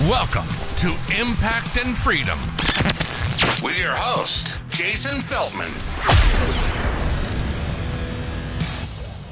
Welcome to Impact and Freedom with your host, Jason Feltman.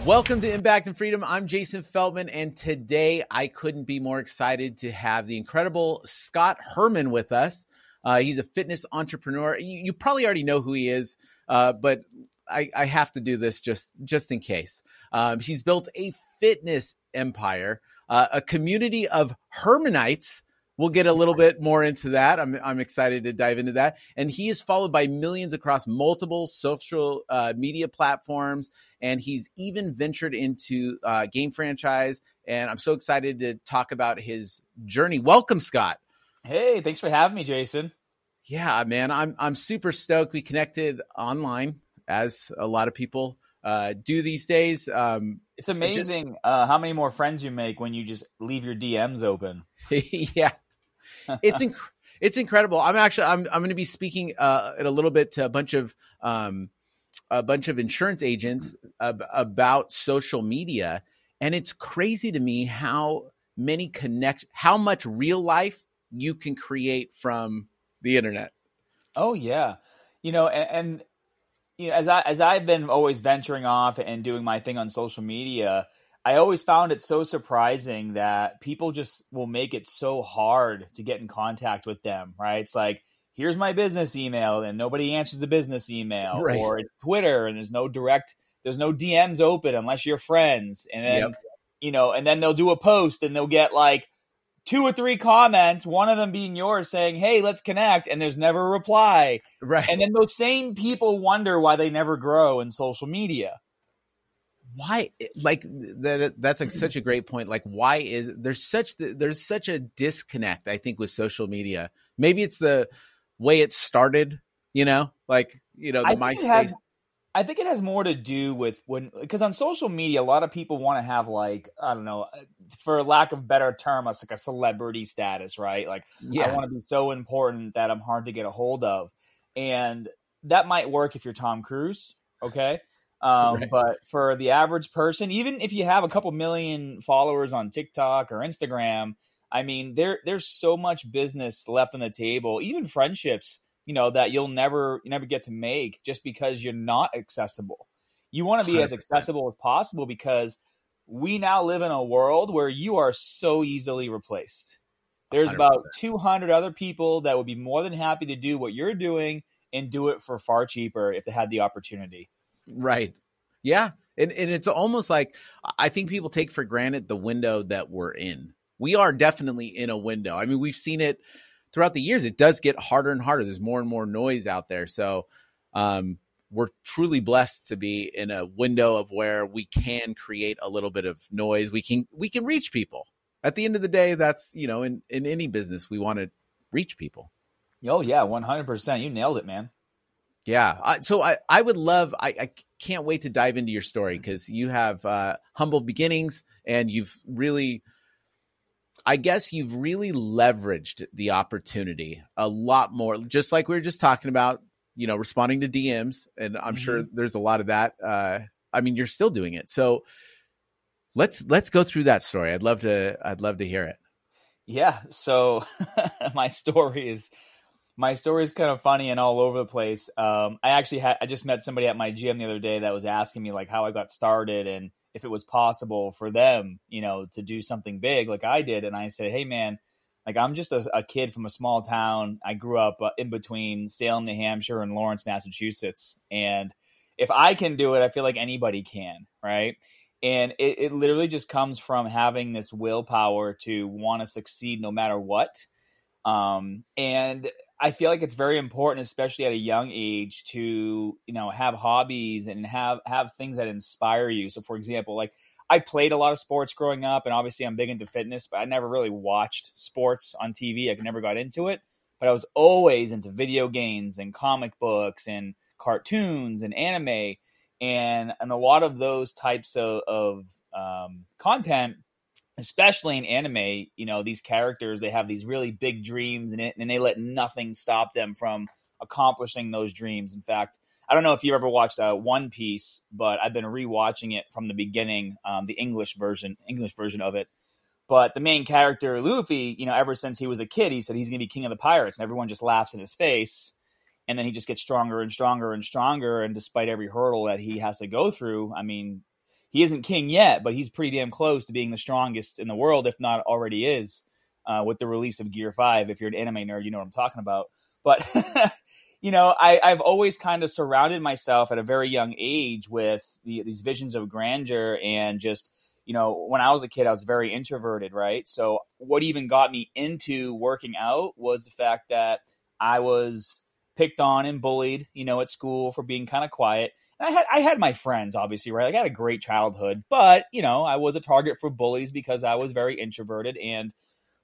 Welcome to Impact and Freedom. I'm Jason Feltman, and today I couldn't be more excited to have the incredible Scott Herman with us. Uh, he's a fitness entrepreneur. You, you, probably already know who he is, uh, but I, I, have to do this just just in case. Um, he's built a fitness empire, uh, a community of Hermanites We'll get a little bit more into that. I'm, I'm excited to dive into that. And he is followed by millions across multiple social uh, media platforms. And he's even ventured into uh, game franchise. And I'm so excited to talk about his journey. Welcome, Scott. Hey, thanks for having me, Jason. Yeah, man, I'm I'm super stoked. We connected online, as a lot of people uh, do these days. Um, it's amazing just, uh, how many more friends you make when you just leave your DMs open. yeah, it's inc- it's incredible. I'm actually I'm I'm going to be speaking uh, in a little bit to a bunch of um, a bunch of insurance agents ab- about social media, and it's crazy to me how many connect how much real life you can create from the internet. Oh yeah, you know, and, and you know as I as I've been always venturing off and doing my thing on social media I always found it so surprising that people just will make it so hard to get in contact with them, right? It's like, here's my business email and nobody answers the business email right. or it's Twitter and there's no direct there's no DMs open unless you're friends and then yep. you know and then they'll do a post and they'll get like two or three comments, one of them being yours saying, "Hey, let's connect," and there's never a reply. Right. And then those same people wonder why they never grow in social media why like that that's like such a great point. Like why is there's such there's such a disconnect i think with social media. Maybe it's the way it started you know? Like you know the I myspace has, i think it has more to do with when because on social media a lot of people want to have like i don't know uh, for lack of better term it's like a celebrity status right? Like yeah. i want to be so important that i'm hard to get a hold of. And that might work if you're tom cruise okay um, right. But for the average person, even if you have a couple million followers on TikTok or Instagram, I mean, there there's so much business left on the table, even friendships, you know, that you'll never you never get to make just because you're not accessible. You want to be 100%. as accessible as possible because we now live in a world where you are so easily replaced. There's 100%. about 200 other people that would be more than happy to do what you're doing and do it for far cheaper if they had the opportunity. Right. Yeah. And and it's almost like I think people take for granted the window that we're in. We are definitely in a window. I mean, we've seen it throughout the years. It does get harder and harder. There's more and more noise out there. So um, we're truly blessed to be in a window of where we can create a little bit of noise. We can we can reach people. At the end of the day, that's you know, in in any business, we want to reach people. Oh yeah, one hundred percent. You nailed it, man. Yeah. I, so I, I would love, I, I can't wait to dive into your story because you have uh, humble beginnings and you've really, I guess you've really leveraged the opportunity a lot more, just like we were just talking about, you know, responding to DMs. And I'm mm-hmm. sure there's a lot of that. Uh, I mean, you're still doing it. So let's, let's go through that story. I'd love to, I'd love to hear it. Yeah. So my story is, my story is kind of funny and all over the place. Um, I actually had I just met somebody at my gym the other day that was asking me like how I got started and if it was possible for them, you know, to do something big like I did. And I said, hey man, like I'm just a, a kid from a small town. I grew up uh, in between Salem, New Hampshire, and Lawrence, Massachusetts, and if I can do it, I feel like anybody can, right? And it, it literally just comes from having this willpower to want to succeed no matter what. Um, and I feel like it's very important, especially at a young age, to you know have hobbies and have have things that inspire you. So, for example, like I played a lot of sports growing up, and obviously I'm big into fitness, but I never really watched sports on TV. I never got into it, but I was always into video games and comic books and cartoons and anime, and and a lot of those types of, of um, content especially in anime, you know, these characters, they have these really big dreams and, and they let nothing stop them from accomplishing those dreams. In fact, I don't know if you've ever watched uh, One Piece, but I've been rewatching it from the beginning, um, the English version, English version of it. But the main character, Luffy, you know, ever since he was a kid, he said he's going to be king of the pirates, and everyone just laughs in his face. And then he just gets stronger and stronger and stronger. And despite every hurdle that he has to go through, I mean, he isn't king yet, but he's pretty damn close to being the strongest in the world, if not already is, uh, with the release of Gear 5. If you're an anime nerd, you know what I'm talking about. But, you know, I, I've always kind of surrounded myself at a very young age with the, these visions of grandeur and just – you know, when I was a kid, I was very introverted, right? So, what even got me into working out was the fact that I was picked on and bullied, you know, at school for being kind of quiet. I had I had my friends, obviously, right? Like, I had a great childhood, but you know, I was a target for bullies because I was very introverted, and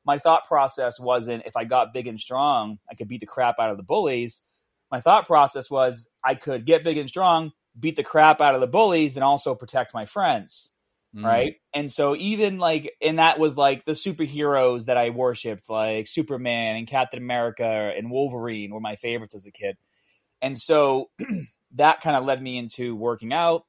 my thought process wasn't if I got big and strong, I could beat the crap out of the bullies. My thought process was I could get big and strong, beat the crap out of the bullies, and also protect my friends mm. right? And so even like, and that was like the superheroes that I worshipped, like Superman and Captain America and Wolverine were my favorites as a kid. And so that kind of led me into working out.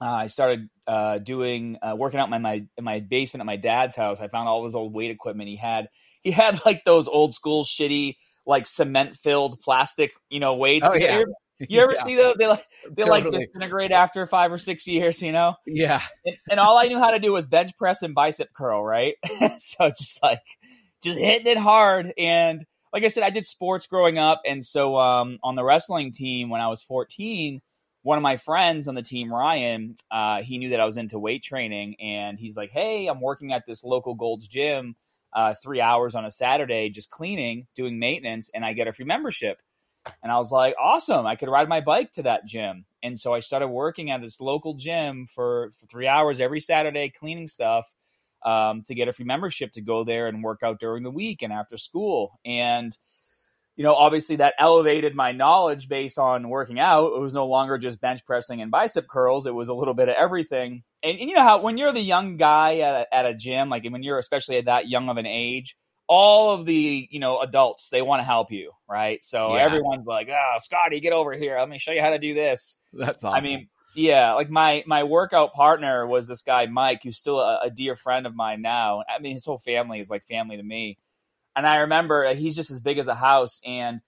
Uh, I started uh, doing uh, working out in my, my in my basement at my dad's house. I found all his old weight equipment. He had he had like those old school shitty like cement filled plastic you know weights. Oh, yeah. You ever yeah. see those? They like they totally. like disintegrate after five or six years, you know? Yeah. And, and, all I knew how to do was bench press and bicep curl, right? so just like just hitting it hard. And like I said, I did sports growing up, and so um, on the wrestling team when I was 14, one of my friends on the team, Ryan, uh, he knew that I was into weight training, and he's like, "Hey, I'm working at this local Gold's Gym." Uh, three hours on a Saturday, just cleaning, doing maintenance, and I get a free membership. And I was like, awesome, I could ride my bike to that gym. And so I started working at this local gym for, for three hours every Saturday, cleaning stuff um, to get a free membership to go there and work out during the week and after school. And, you know, obviously that elevated my knowledge based on working out. It was no longer just bench pressing and bicep curls, it was a little bit of everything. And, and you know how when you're the young guy at a, at a gym, like when you're especially at that young of an age, all of the you know adults they want to help you right so yeah. everyone's like oh scotty get over here let me show you how to do this that's awesome i mean yeah like my my workout partner was this guy mike who's still a, a, dear friend of mine now i mean his whole family is like family to me and i remember uh, he's just as big as a house and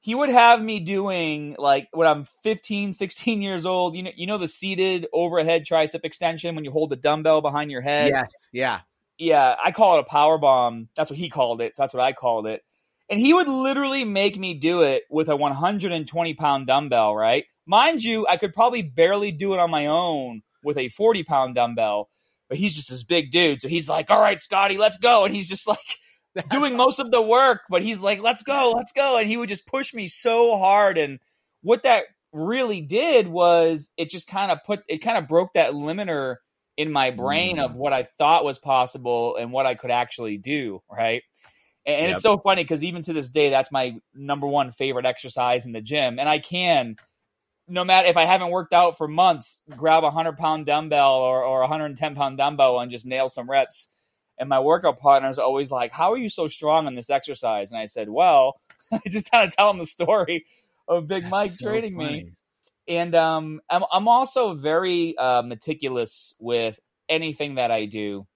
he would have me doing like when i'm 15 16 years old you know you know the seated overhead tricep extension when you hold the dumbbell behind your head yes yeah yeah, I call it a power bomb. That's what he called it. So that's what I called it. And he would literally make me do it with a 120 pound dumbbell, right? Mind you, I could probably barely do it on my own with a 40 pound dumbbell, but he's just this big dude. So he's like, all right, Scotty, let's go. And he's just like doing most of the work, but he's like, let's go, let's go. And he would just push me so hard. And what that really did was it just kind of put, it kind of broke that limiter in my brain of mm. what I thought was possible and what I could actually do, right? And yep. it's so funny because even to this day, that's my number one favorite exercise in the gym. And I can, no matter if I haven't worked out for months, grab a 100 pound dumbbell or, or a 110 pound dumbbell and just nail some reps. And my workout partner is always like, How are you so strong in this exercise? And I said, Well, I just kind of tell him the story of Big that's Mike so training funny. me and um, I'm I'm also very uh, meticulous with anything that I do.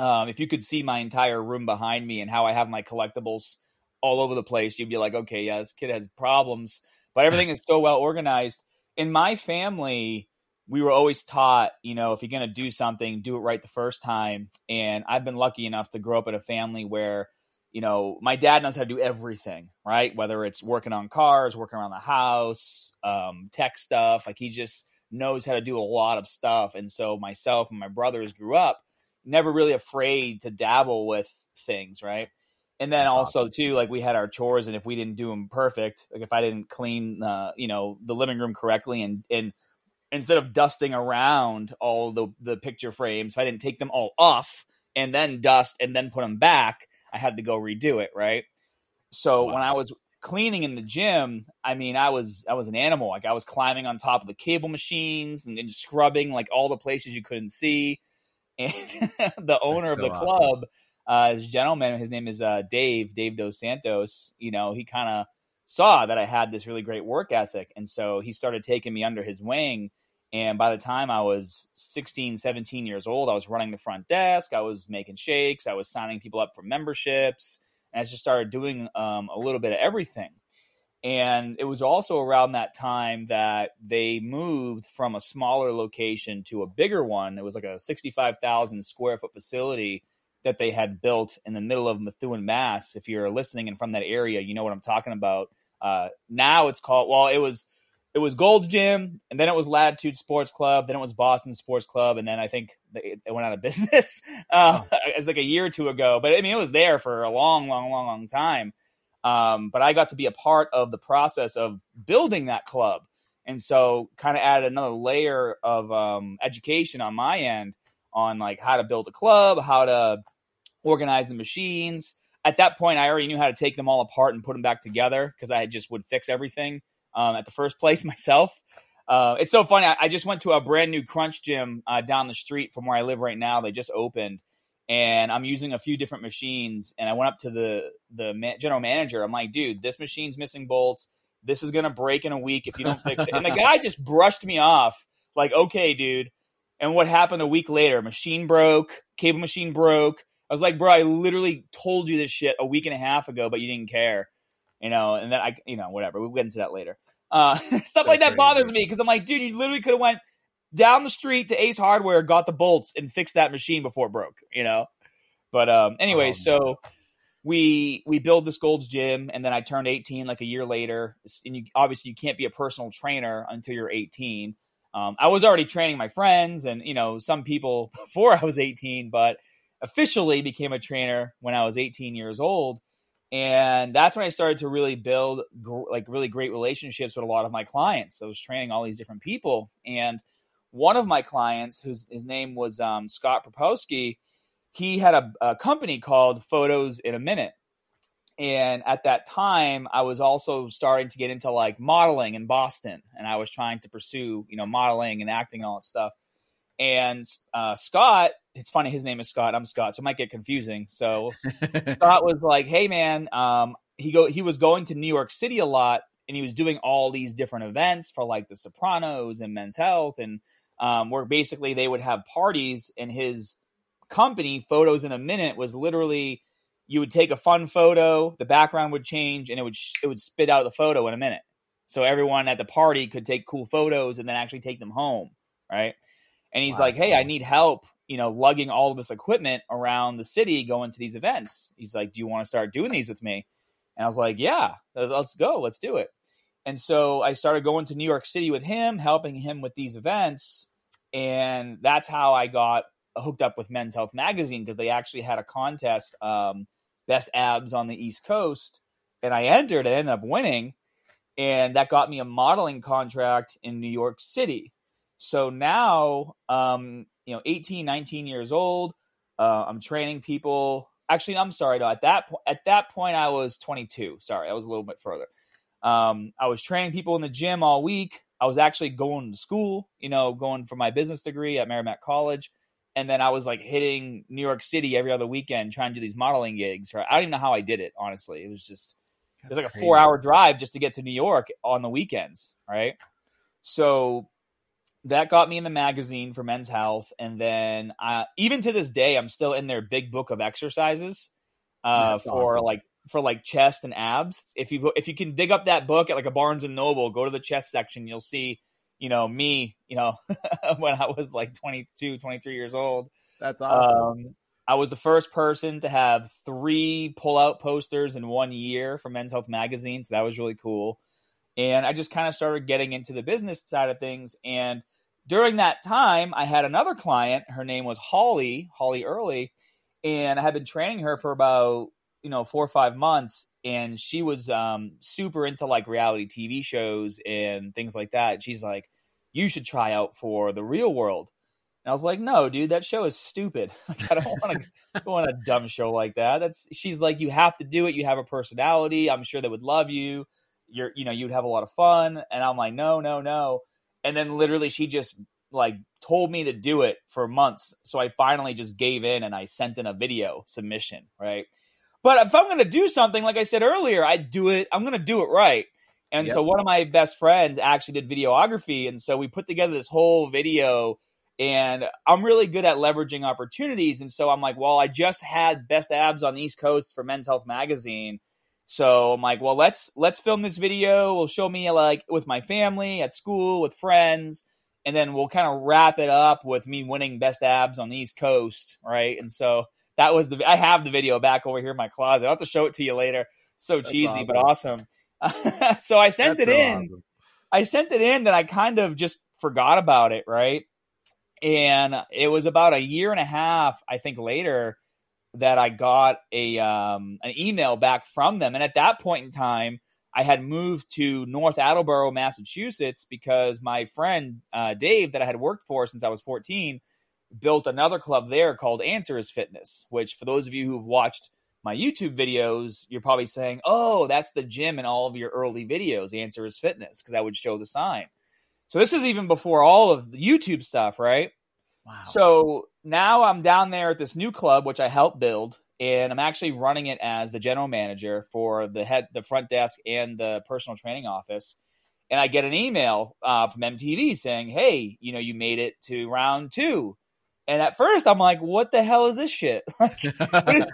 Um, if you could see my entire room behind me and how I have my collectibles all over the place, you'd be like, okay, yeah, this kid has problems, but everything is so well organized. In my family, we were always taught, you know, if you're going to do something, do it right the first time. And I've been lucky enough to grow up in a family where you know, my dad knows how to do everything, right? Whether it's working on cars, working around the house, um, tech stuff, like he just knows how to do a lot of stuff. And so myself and my brothers grew up never really afraid to dabble with things, right? And then also too, like we had our chores, and if we didn't do them perfect, like if I didn't clean, uh, you know, the living room correctly, and and instead of dusting around all the the picture frames, if I didn't take them all off and then dust and then put them back, I had to go redo it, right? So wow. when I was cleaning in the gym, I mean, I was I was an animal. Like I was climbing on top of the cable machines and, and scrubbing like all the places you couldn't see. And the owner of the club, uh, this gentleman, his name is uh, Dave, Dave Dos Santos. You know, he kind of saw that I had this really great work ethic, and so he started taking me under his wing. And by the time I was 16, 17 years old, I was running the front desk, I was making shakes, I was signing people up for memberships, and I just started doing um, a little bit of everything. And it was also around that time that they moved from a smaller location to a bigger one. It was like a 65,000 square foot facility that they had built in the middle of Methuen, Mass. If you're listening and from that area, you know what I'm talking about. Uh, now it's called, well, it was it was Gold's Gym, and then it was Latitude Sports Club, then it was Boston Sports Club, and then I think it went out of business. Uh, oh. It's like a year or two ago, but I mean, it was there for a long, long, long, long time. Um, but I got to be a part of the process of building that club, and so kind of added another layer of um, education on my end on like how to build a club, how to organize the machines. At that point, I already knew how to take them all apart and put them back together because I just would fix everything um, at the first place myself. Uh, it's so funny. I, I, just went to a brand new Crunch gym uh, down the street from where I live right now. They just opened, and I'm using a few different machines. And I went up to the the ma- general manager. I'm like, dude, this machine's missing bolts. This is gonna break in a week if you don't fix it. And the guy just brushed me off, like, okay, dude. And what happened a week later? Machine broke, cable machine broke. I was like, bro, I literally told you this shit a week and a half ago, but you didn't care you know, and then I, you know, whatever. We'll get into that later. Uh, stuff like that bothers me because I'm like, dude, you literally could have went down the street to Ace Hardware, got the bolts, and fixed that machine before it broke. You know. But um, anyway, oh, so we we build this Gold's Gym, and then I turned 18 like a year later. And you, obviously, you can't be a personal trainer until you're 18. Um, I was already training my friends and you know some people before I was 18, but officially became a trainer when I was 18 years old and that's when I started to really build gr- like really great relationships with a lot of my clients. I was training all these different people, and one of my clients, whose his name was um, Scott Propowski, he had a, a company called Photos in a Minute. And at that time, I was also starting to get into like modeling in Boston, and I was trying to pursue, you know, modeling and acting and all that stuff. And uh, Scott, it's funny, his name is Scott. I'm Scott, so it might get confusing. So Scott was like, "Hey, man," um, he go he was going to New York City a lot, and he was doing all these different events for like The Sopranos and Men's Health, and um, where basically they would have parties, and his company, Photos in a Minute, was literally you would take a fun photo, the background would change, and it would sh- it would spit out the photo in a minute. So everyone at the party could take cool photos and then actually take them home, right? and he's wow, like, "Hey. I need help." You know, lugging all of this equipment around the city, going to these events. He's like, "Do you want to start doing these with me?" And I was like, "Yeah, let's go, let's do it." And so I started going to New York City with him, helping him with these events, and that's how I got hooked up with Men's Health magazine because they actually had a contest, um, best abs on the East Coast, and I entered and ended up winning, and that got me a modeling contract in New York City. So now, um, you know, 18, 19 years old, uh, I'm training people. Actually, I'm sorry. No, at that point, at that point, I was 22. Sorry, I was a little bit further. Um, I was training people in the gym all week. I was actually going to school, you know, going for my business degree at Merrimack College. And then I was like hitting New York City every other weekend trying to do these modeling gigs. Right? I don't even know how I did it, honestly. It was just, That's it was like crazy. a four hour drive just to get to New York on the weekends. Right. So that got me in the magazine for Men's Health, and then uh, even to this day, I'm still in their big book of exercises uh, for awesome. like for like chest and abs. If you if you can dig up that book at like a Barnes and Noble, go to the chest section, you'll see you know me, you know when I was like 22, 23 years old. That's awesome. Um, I was the first person to have three pull out posters in one year for Men's Health magazine, so that was really cool. And I just kind of started getting into the business side of things. And during that time, I had another client. Her name was Holly, Holly Early. And I had been training her for about, you know, four or five months. And she was um, super into like reality TV shows and things like that. She's like, you should try out for the real world. And I was like, no, dude, that show is stupid. Like, I don't want to go on a dumb show like that. That's she's like, you have to do it. You have a personality. I'm sure they would love you you're you know you'd have a lot of fun and i'm like no no no and then literally she just like told me to do it for months so i finally just gave in and i sent in a video submission right but if i'm going to do something like i said earlier i do it i'm going to do it right And Yep. so one of my best friends actually did videography. And so we put together this whole video. And I'm really good at leveraging opportunities. And so I'm like, well, I just had best abs on the East Coast for Men's Health Magazine. So I'm like, well, let's let's film this video. We'll show me like with my family at school with friends, and then we'll kind of wrap it up with me winning best abs on the East Coast, right? And so that was the I have the video back over here in my closet. I'll have to show it to you later. So That's cheesy, but awesome. so I sent That's it in. awesome. I sent it in, then I kind of just forgot about it, right? And it was about a year and a half, I think, later that I got a um, an email back from them. And at that point in time, I had moved to North Attleboro, Massachusetts, because my friend uh, Dave, that I had worked for since I was 14, built another club there called Answers Fitness. Which, for those of you who've watched my YouTube videos, you're probably saying, "Oh, that's the gym in all of your early videos, Answers Fitness," because I would show the sign. So this is even before all of the YouTube stuff, right? Wow. So now I'm down there at this new club, which I helped build, and I'm actually running it as the general manager for the head, the front desk, and the personal training office. And I get an email uh, from MTV saying, "Hey, you know, you made it to round two. And at first, I'm like, "What the hell is this shit? Like, what is,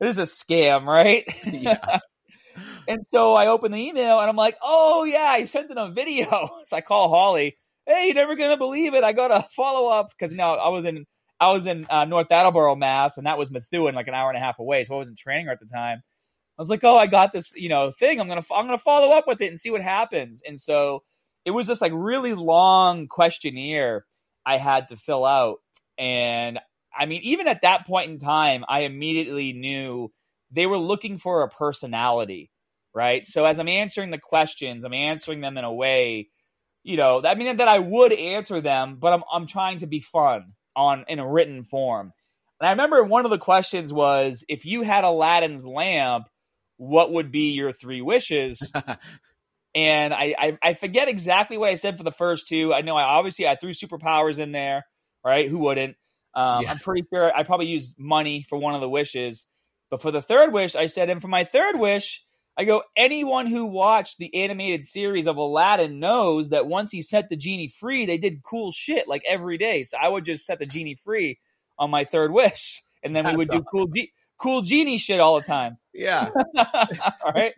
it is a scam, right?" Yeah. and so I open the email and I'm like, "Oh yeah, I sent in a video." so I call Holly. Hey, you're never gonna believe it. I got a follow up because you know I was in I was in uh, North Attleboro, Mass, and that was Methuen, like an hour and a half away. So I wasn't training her at the time. I was like, "Oh, I got this, you know, thing. I'm gonna I'm gonna follow up with it and see what happens." And so it was this like really long questionnaire I had to fill out, and I mean, even at that point in time, I immediately knew they were looking for a personality, right? So as I'm answering the questions, I'm answering them in a way, you know, I mean that I would answer them, but I'm I'm trying to be fun on in a written form. And I remember one of the questions was if you had Aladdin's lamp, what would be your three wishes? and I, I I forget exactly what I said for the first two. I know I obviously I threw superpowers in there, right? Who wouldn't? Um, Yeah. I'm pretty sure I probably used money for one of the wishes. But for the third wish, I said, and for my third wish, I go, anyone who watched the animated series of Aladdin knows that once he set the genie free, they did cool shit like every day. So I would just set the genie free on my third wish, and then we That's would do cool, cool genie shit all the time. yeah. all right.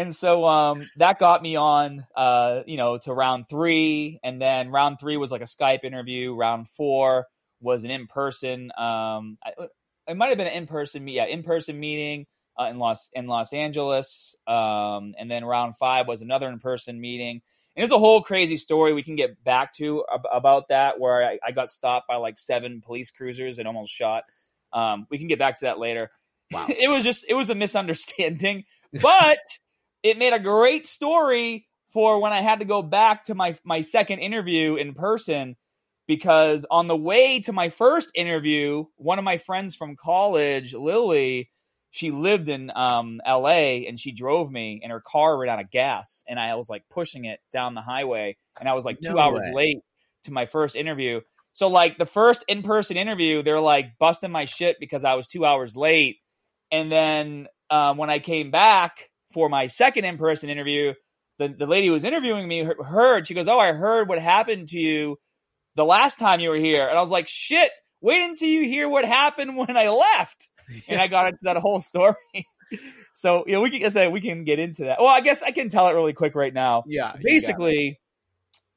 And so um, that got me on, uh, you know, to round three, and then round three was like a Skype interview. Round four was an in person. Um, it might have been an in person, yeah, in person meeting uh, in Los in Los Angeles. Um, and then round five was another in person meeting. And there's a whole crazy story we can get back to ab- about that, where I, I got stopped by like seven police cruisers and almost shot. Um, we can get back to that later. Wow. it was just it was a misunderstanding, but it made a great story for when I had to go back to my my second interview in person because on the way to my first interview, one of my friends from college, Lily, she lived in um, LA and she drove me and her car ran out of gas and I was like pushing it down the highway and I was like 2 No hours way. late to my first interview. So like the first in-person interview, they're like busting my shit because I was 2 hours late. And then um, when I came back for my second in-person interview, the, the lady who was interviewing me heard, she goes, Oh, I heard what happened to you the last time you were here. And I was like, shit, wait until you hear what happened when I left. And I got into that whole story. so, you know, we can, I said, we can get into that. Well, I guess I can tell it really quick right now. Yeah. you got it. Basically,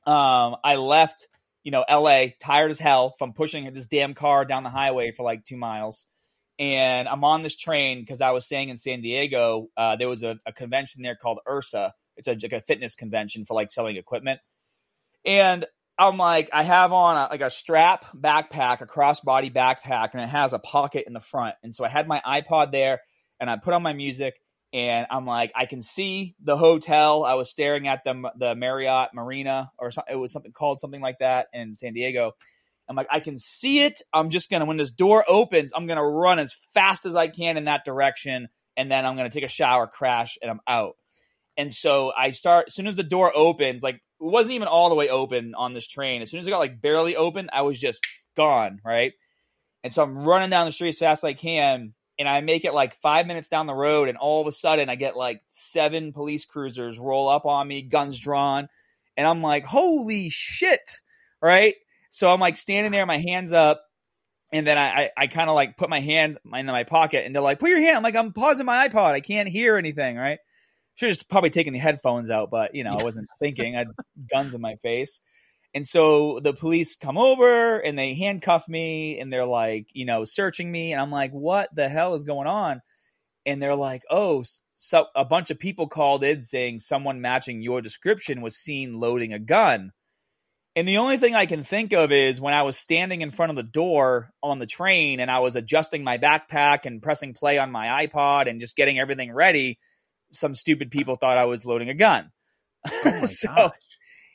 um, I left, you know, LA tired as hell from pushing this damn car down the highway for like two miles. And I'm on this train because I was staying in San Diego. Uh, there was a, a convention there called IHRSA. It's a, like a fitness convention for like selling equipment. And I'm like, I have on a, like a strap backpack, a crossbody backpack, and it has a pocket in the front. And so I had my iPod there, and I put on my music, and I'm like, I can see the hotel. I was staring at the the Marriott Marina, or. It was something called something like that in San Diego. I'm like, I can see it. I'm just gonna when this door opens, I'm gonna run as fast as I can in that direction, and then I'm gonna take a shower, crash, and I'm out. And so I start as soon as the door opens, like it wasn't even all the way open on this train. As soon as it got like barely open, I was just gone, right? And so I'm running down the street as fast as I can, and I make it like five minutes down the road, and all of a sudden I get like seven police cruisers roll up on me, guns drawn, and I'm like, holy shit, right? So I'm like standing there, my hands up, and then I I, I kind of like put my hand in my pocket, and they're like, put your hand. I'm like, I'm pausing my iPod, I can't hear anything, right? Should have just probably taken the headphones out, but you know, I wasn't thinking. I had guns in my face. And so the police come over and they handcuff me and they're like, you know, searching me. And I'm like, what the hell is going on? And they're like, oh, so a bunch of people called in saying someone matching your description was seen loading a gun. And the only thing I can think of is when I was standing in front of the door on the train and I was adjusting my backpack and pressing play on my iPod and just getting everything ready, some stupid people thought I was loading a gun. Oh so, gosh.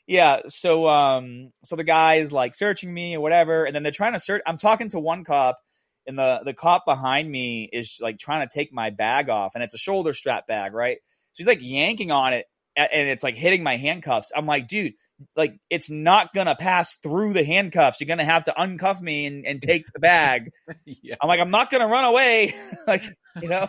yeah so um so the guy is like searching me or whatever and then they're trying to search i'm talking to one cop and the the cop behind me is like trying to take my bag off and it's a shoulder strap bag right so he's like yanking on it and it's like hitting my handcuffs i'm like dude like it's not gonna pass through the handcuffs you're gonna have to uncuff me and, and take the bag yeah. I'm like, I'm not gonna run away. like, you know.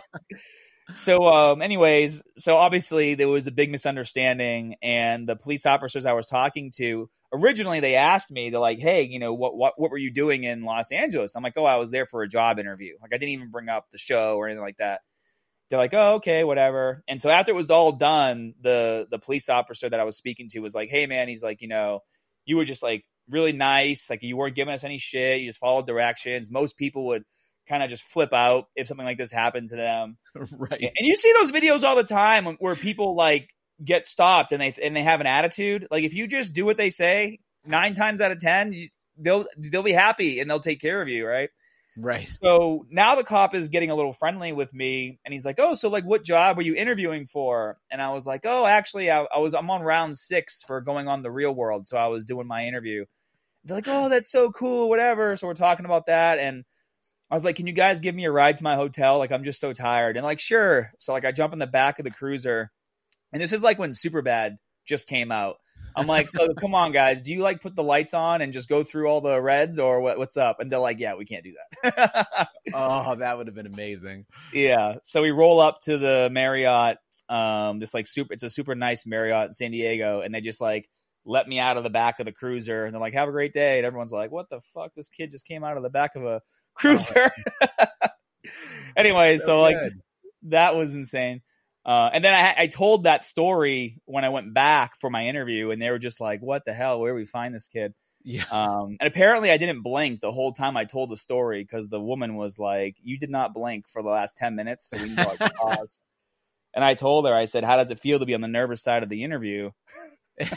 So um anyways, so obviously there was a big misunderstanding and the police officers I was talking to originally they asked me, they're like, Hey, you know, what what what were you doing in Los Angeles? I'm like, Oh, I was there for a job interview. Like I didn't even bring up the show or anything like that. They're like, Oh, okay, whatever. And so after it was all done, the the police officer that I was speaking to was like, Hey man, he's like, you know, you were just like really nice. Like you weren't giving us any shit. You just followed directions. Most people would kind of just flip out if something like this happened to them. right. And you see those videos all the time where people like get stopped and they and they have an attitude. Like if you just do what they say, nine times out of ten, you, they'll they'll be happy and they'll take care of you, right? Right. So now the cop is getting a little friendly with me, and he's like, "Oh, so like, what job were you interviewing for?" And I was like, "Oh, actually, I, I was I'm on round six for going on the Real World, so I was doing my interview." They're like, "Oh, that's so cool, whatever." So we're talking about that, and I was like, "Can you guys give me a ride to my hotel? Like, I'm just so tired." And like, sure. So like, I jump in the back of the cruiser, and this is like when Superbad just came out. I'm like, so come on, guys, do you like put the lights on and just go through all the reds, or what, what's up? And they're like, yeah, we can't do that. Oh, that would have been amazing. yeah. So we roll up to the Marriott, um, this like super, it's a super nice Marriott in San Diego, and they just like let me out of the back of the cruiser, and they're like, have a great day, and everyone's like, what the fuck, this kid just came out of the back of a cruiser. anyway, so, So like that was insane. Uh, and then I, I told that story when I went back for my interview, and they were just like, "What the hell? Where do we find this kid?" Yeah. Um, and apparently, I didn't blink the whole time I told the story because the woman was like, "You did not blink for the last ten minutes, so we need to like pause." And I told her, I said, "How does it feel to be on the nervous side of the interview?"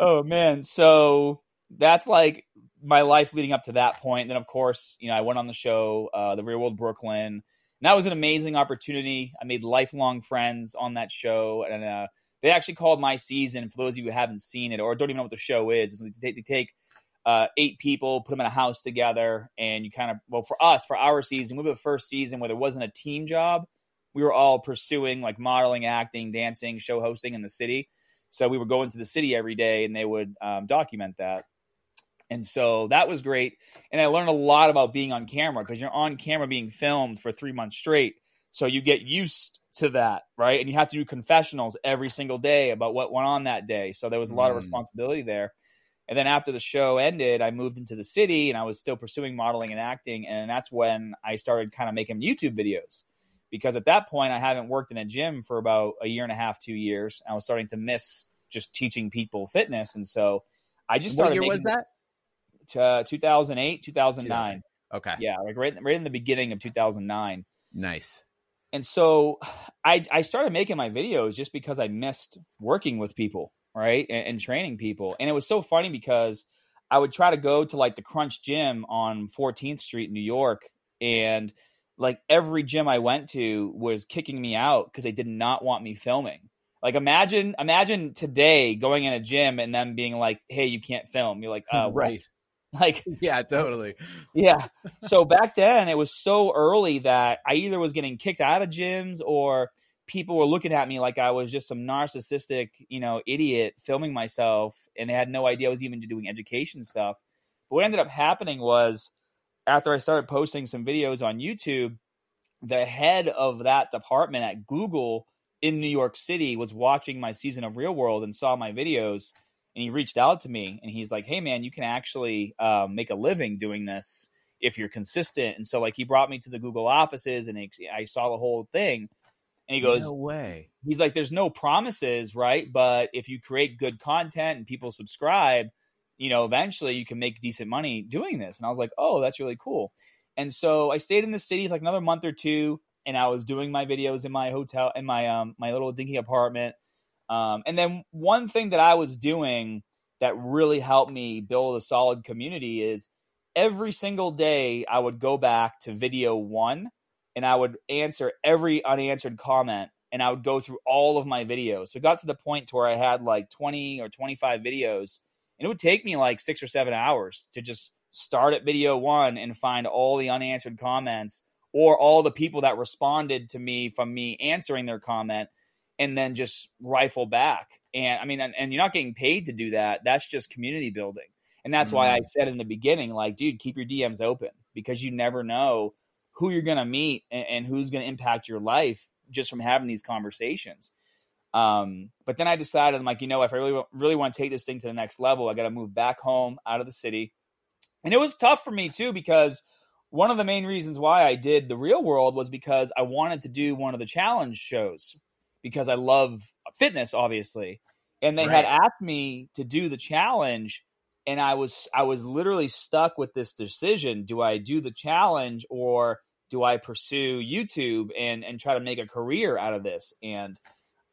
oh man, so that's like my life leading up to that point. Then, of course, you know, I went on the show, uh, the Real World Brooklyn. And that was an amazing opportunity. I made lifelong friends on that show, and uh, they actually called my season. For those of you who haven't seen it or don't even know what the show is, is they take, uh, eight people, put them in a house together, and you kind of well for us for our season, we were the first season where there wasn't a team job. We were all pursuing like modeling, acting, dancing, show hosting in the city. So we would go into the city every day, and they would um, document that. And so that was great. And I learned a lot about being on camera because you're on camera being filmed for three months straight. So you get used to that, right? And you have to do confessionals every single day about what went on that day. So there was a lot of Mm. responsibility there. And then after the show ended, I moved into the city and I was still pursuing modeling and acting. And that's when I started kind of making YouTube videos because at that point, I haven't worked in a gym for about a year and a half, two years. I was starting to miss just teaching people fitness. And so I just started. what year was that? Uh, 2008, 2009. Okay. Yeah, like right, right in the beginning of 2009. Nice. And so I, I started making my videos just because I missed working with people, right? And, and training people. And it was so funny because I would try to go to like the Crunch Gym on 14th Street in New York. And like every gym I went to was kicking me out because they did not want me filming. Like imagine, imagine today going in a gym and them being like, "Hey, you can't film." You're like, "Uh, what?" right. Like, Yeah, totally. yeah. So back then it was so early that I either was getting kicked out of gyms or people were looking at me like I was just some narcissistic, you know, idiot filming myself and they had no idea I was even doing education stuff. But what ended up happening was after I started posting some videos on YouTube, the head of that department at Google in New York City was watching my season of Real World and saw my videos, and he reached out to me and he's like, "Hey, man, you can actually um, make a living doing this if you're consistent." And so, like, he brought me to the Google offices, and I saw the whole thing. And he goes, "No way." He's like, "There's no promises, right? But if you create good content and people subscribe, you know, eventually you can make decent money doing this." And I was like, "Oh, that's really cool." And so I stayed in the city like another month or two and I was doing my videos in my hotel in my um my little dinky apartment. Um, and then one thing that I was doing that really helped me build a solid community is every single day I would go back to video one and I would answer every unanswered comment and I would go through all of my videos. So it got to the point to where I had like 20 or 25 videos and it would take me like six or seven hours to just start at video one and find all the unanswered comments or all the people that responded to me from me answering their comment and then just rifle back. And I mean, and, and you're not getting paid to do that. That's just community building. And that's mm-hmm. why I mm. said in the beginning, like, dude, keep your DMs open because you never know who you're going to meet and, and who's going to impact your life just from having these conversations. Um, but then I decided, I'm like, you know, if I really, really want to take this thing to the next level, I got to move back home out of the city. And it was tough for me too because one of the main reasons why I did the real world was because I wanted to do one of the challenge shows because I love fitness, obviously. And they right. had asked me to do the challenge, and I was I was literally stuck with this decision: do I do the challenge or do I pursue YouTube and and try to make a career out of this? And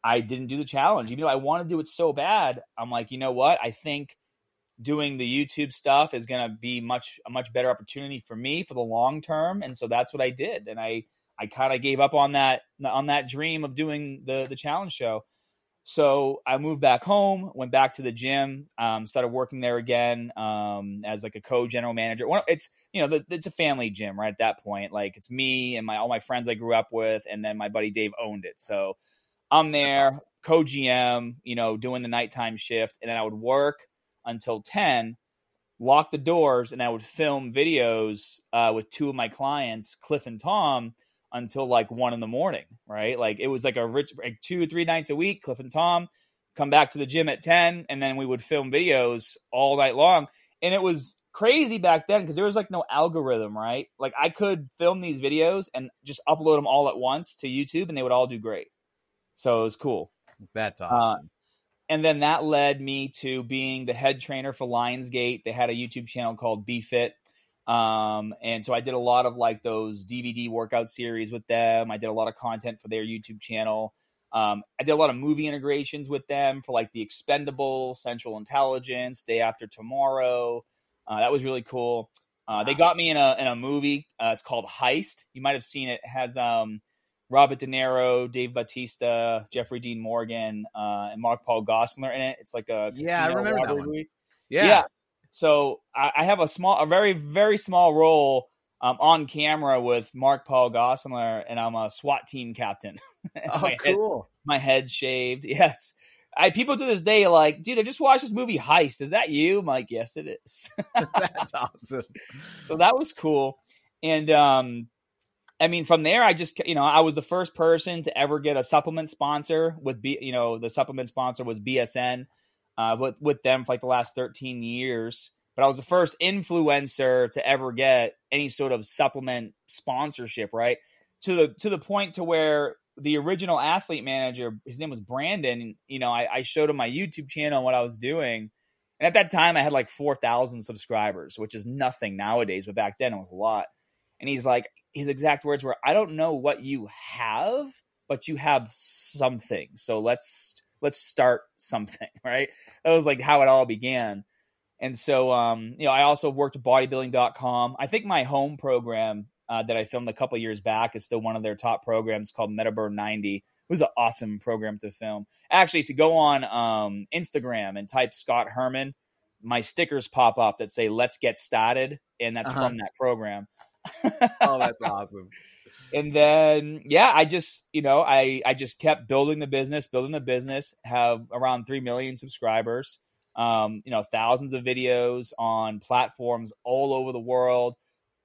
I didn't do the challenge, even though I want to do it so bad. I'm like, you know what? I think doing the YouTube stuff is going to be much a much better opportunity for me for the long term and so that's what I did and I I kind of gave up on that on that dream of doing the the challenge show. So I moved back home went back to the gym um, started working there again um, as like a co-general manager. It's you know the, it's a family gym right at that point. Like it's me and my all my friends I grew up with and then my buddy Dave owned it. So I'm there co-GM you know doing the nighttime shift and then I would work until 10, lock the doors, and I would film videos uh, with two of my clients, Cliff and Tom, until like one in the morning, right? Like it was like a rich, like two or three nights a week, Cliff and Tom come back to the gym at 10, and then we would film videos all night long. And it was crazy back then because there was like no algorithm, right? Like I could film these videos and just upload them all at once to YouTube and they would all do great. So it was cool. That's uh, awesome. Uh, and then that led me to being the head trainer for Lionsgate. They had a YouTube channel called BeFit. Um, and so I did a lot of like those DVD workout series with them. I did a lot of content for their YouTube channel. Um, I did a lot of movie integrations with them for like The Expendable, Central Intelligence, Day After Tomorrow. Uh, that was really cool. Uh, they got me in a in a movie. Uh, it's called Heist. You might have seen it. it has um, Robert De Niro, Dave Bautista, Jeffrey Dean Morgan, uh, and Mark Paul Gosselaar in it. It's like a yeah, I remember that one. Yeah. yeah. So I, I, have a small, a very very small role um, on camera with Mark Paul Gosselaar, and I'm a SWAT team captain. oh, my cool! Head, my head shaved. Yes. I people to this day are like, dude, I just watched this movie Heist. Is that you? I'm like, yes, it is. That's awesome. So that was cool. And um, I mean, from there, I just, you know, I was the first person to ever get a supplement sponsor with, B, you know, the supplement sponsor was BSN uh, with, with them for like the last 13 years. But I was the first influencer to ever get any sort of supplement sponsorship, right? To the to the point to where the original athlete manager, his name was Brandon. You know, I, I showed him my YouTube channel and what I was doing, and at that time I had like four thousand subscribers, which is nothing nowadays, but back then it was a lot. And he's like, his exact words were, "I don't know what you have, but you have something. So let's let's start something." Right? That was like how it all began. And so, um, you know, I also worked at bodybuilding.com. I think my home program uh, that I filmed a couple years back is still one of their top programs called MetaBurn 90. It was an awesome program to film. Actually, if you go on um, Instagram and type Scott Herman, my stickers pop up that say "Let's get started," and that's uh-huh. from that program oh, that's awesome. And then yeah, I just you know I I just kept building the business, building the business. Have around three million subscribers. Um, you know, thousands of videos on platforms all over the world.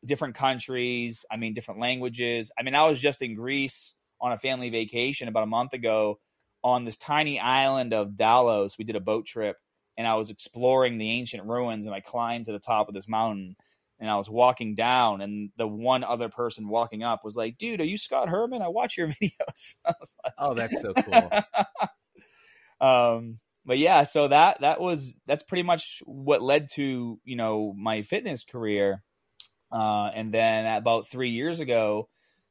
different countries. I mean, different languages. I mean, I was just in Greece on a family vacation about a month ago on this tiny island of Delos. We did a boat trip and I was exploring the ancient ruins and I climbed to the top of this mountain and I was walking down and the one other person walking up was like, dude, are you Scott Herman? I watch your videos. like, oh, that's so cool. um, but yeah, so that, that was, that's pretty much what led to, you know, my fitness career. Uh, and then about three years ago,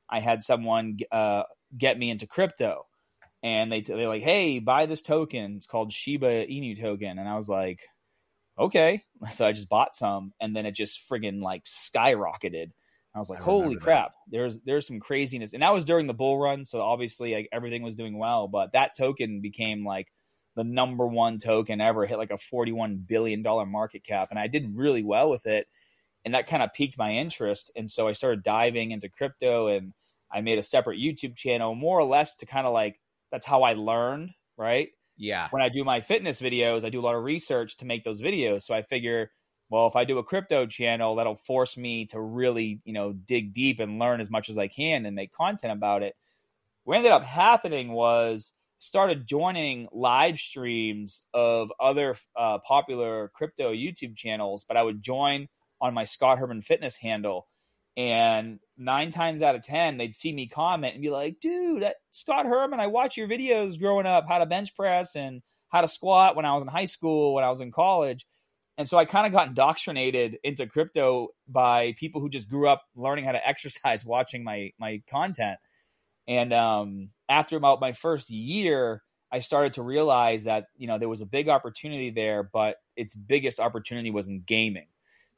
I had someone, uh, get me into crypto and they they're like, "Hey, buy this token. It's called Shiba Inu token." And I was like, "Okay." So I just bought some, and then it just friggin' like skyrocketed. I was like, I "Holy crap!" That. There's there's some craziness, and that was during the bull run, so obviously like, everything was doing well. But that token became like the number one token ever, hit like a 41 billion dollar market cap, and I did really well with it, and that kind of piqued my interest, and so I started diving into crypto and. I made a separate YouTube channel, more or less to kind of like that's how I learned, right? Yeah. When I do my fitness videos, I do a lot of research to make those videos. So I figure, well, if I do a crypto channel, that'll force me to really, you know, dig deep and learn as much as I can and make content about it. What ended up happening was started joining live streams of other uh, popular crypto YouTube channels, but I would join on my Scott Herman Fitness handle and nine times out of ten they'd see me comment and be like dude scott herman i watch your videos growing up how to bench press and how to squat when i was in high school when i was in college. And so i kind of got indoctrinated into crypto by people who just grew up learning how to exercise watching my my content. And um, after about my first year i started to realize that you know there was a big opportunity there but its biggest opportunity was in gaming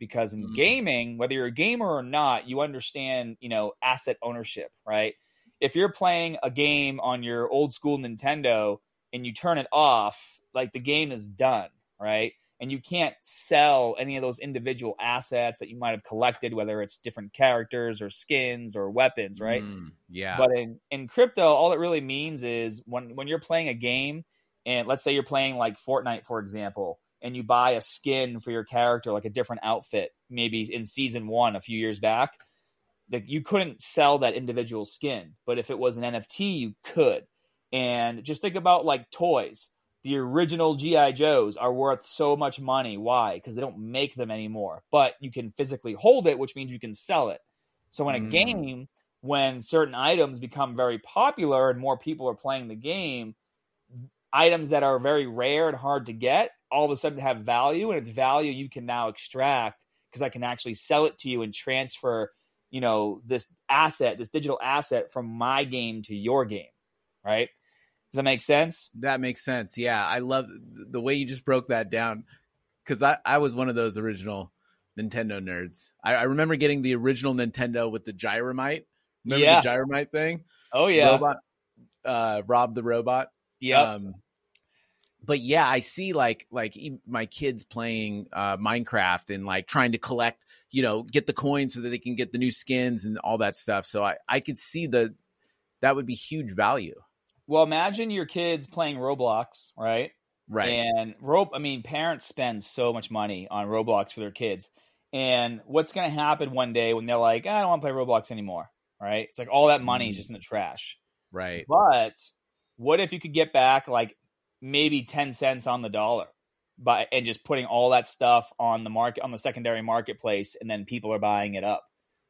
because in mm. gaming, whether you're a gamer or not, you understand, you know, asset ownership, right? If you're playing a game on your old school Nintendo and you turn it off, like the game is done, right? And you can't sell any of those individual assets that you might have collected, whether it's different characters or skins or weapons, right? Mm, yeah. But in, in crypto, all it really means is when when you're playing a game, and let's say you're playing like Fortnite, for example, and you buy a skin for your character, like a different outfit, maybe in season one a few years back, that you couldn't sell that individual skin. But if it was an NFT, you could. And just think about like toys. The original G.I. Joes are worth so much money. Why? Because they don't make them anymore. But you can physically hold it, which means you can sell it. So in a mm. game, when certain items become very popular and more people are playing the game, items that are very rare and hard to get all of a sudden have value and it's value you can now extract because I can actually sell it to you and transfer, you know, this asset, this digital asset from my game to your game. Right. Does that make sense? That makes sense. Yeah. I love the way you just broke that down because I, I was one of those original Nintendo nerds. I, I remember getting the original Nintendo with the gyromite. Remember yeah. the gyromite thing? Oh yeah. Robot, uh, Rob the robot. Yeah. Um, but yeah, I see like like my kids playing uh, Minecraft and like trying to collect, you know, get the coins so that they can get the new skins and all that stuff. So I I could see the that would be huge value. Well, imagine your kids playing Roblox, right? Right. And rope I mean, parents spend so much money on Roblox for their kids. And what's going to happen one day when they're like, I don't want to play Roblox anymore, right? It's like all that money is mm. just in the trash. Right. But what if you could get back like maybe 10 cents on the dollar by and just putting all that stuff on the market on the secondary marketplace and then people are buying it up.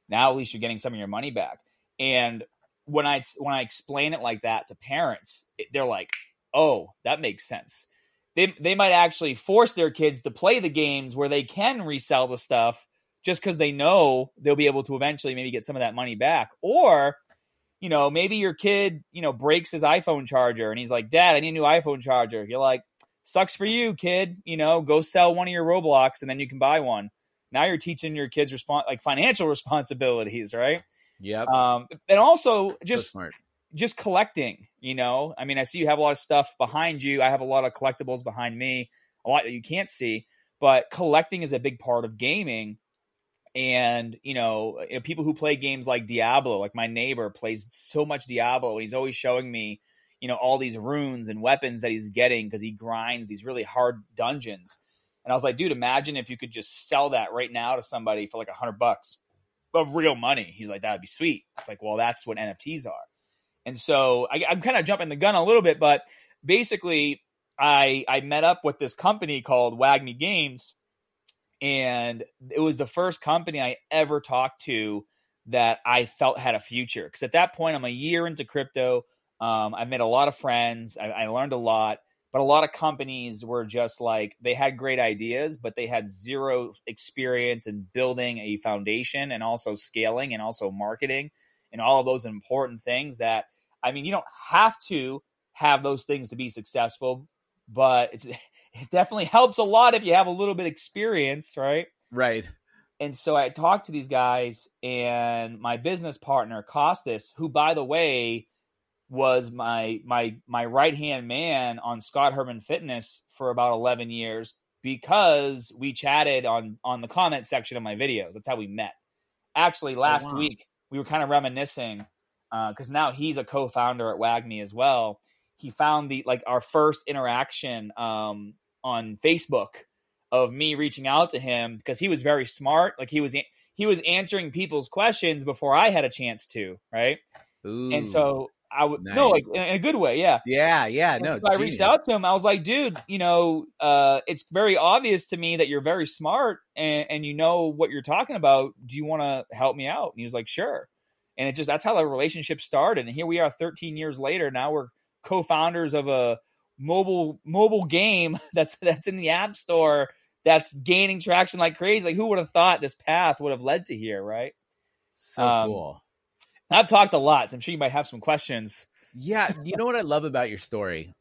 Now at least you're getting some of your money back. And when i when i explain it like that to parents they're like oh that makes sense. They, they might actually force their kids to play the games where they can resell the stuff just because they know they'll be able to eventually maybe get some of that money back. Or you know, maybe your kid, you know, breaks his iPhone charger and he's like, Dad, I need a new iPhone charger. You're like, sucks for you, kid. You know, go sell one of your Roblox and then you can buy one. Now you're teaching your kids respons- like financial responsibilities, right? Yeah. Um, and also just so just collecting. You know, I mean, I see you have a lot of stuff behind you. I have a lot of collectibles behind me, a lot that you can't see. But collecting is a big part of gaming and you know eh, people who play games like diablo like my neighbor plays so much diablo and he's always showing me you know all these runes and weapons that he's getting because he grinds these really hard dungeons and i was like dude imagine if you could just sell that right now to somebody for like a hundred bucks of real money. He's like, that'd be sweet. It's like, well, that's what NFTs are. And so I, I'm kind of jumping the gun a little bit, but basically, I I met up with this company called WAGMI Games, and it was the first company I ever talked to that I felt had a future. Because at that point, I'm a year into crypto. Um, I've made a lot of friends. I, I learned a lot, but a lot of companies were just like they had great ideas, but they had zero experience in building a foundation and also scaling and also marketing and all of those important things. That I mean, you don't have to have those things to be successful, but it's it definitely helps a lot if you have a little bit of experience, right? Right. And so I talked to these guys and my business partner Costas, who by the way was my my my right hand man on Scott Herman Fitness for about 11 years because we chatted on on the comment section of my videos. That's how we met. Actually, last oh, wow. week we were kind of reminiscing because uh, now he's a co-founder at WAGMI as well. He found the like our first interaction um, on Facebook of me reaching out to him because he was very smart. Like he was he was answering people's questions before I had a chance to, right? Ooh, and so I would nice. no, like in a good way, yeah, yeah, yeah. No, so I reached out to him. I was like, dude, you know, uh, it's very obvious to me that you're very smart and, and you know what you're talking about. Do you want to help me out? And he was like, sure. And it just that's how the relationship started. And here we are, 13 years later. Now we're co-founders of a mobile mobile game that's that's in the app store that's gaining traction like crazy. Like who would have thought this path would have led to here, right? So um, cool. I've talked a lot. So I'm sure you might have some questions. Yeah, you know what I love about your story?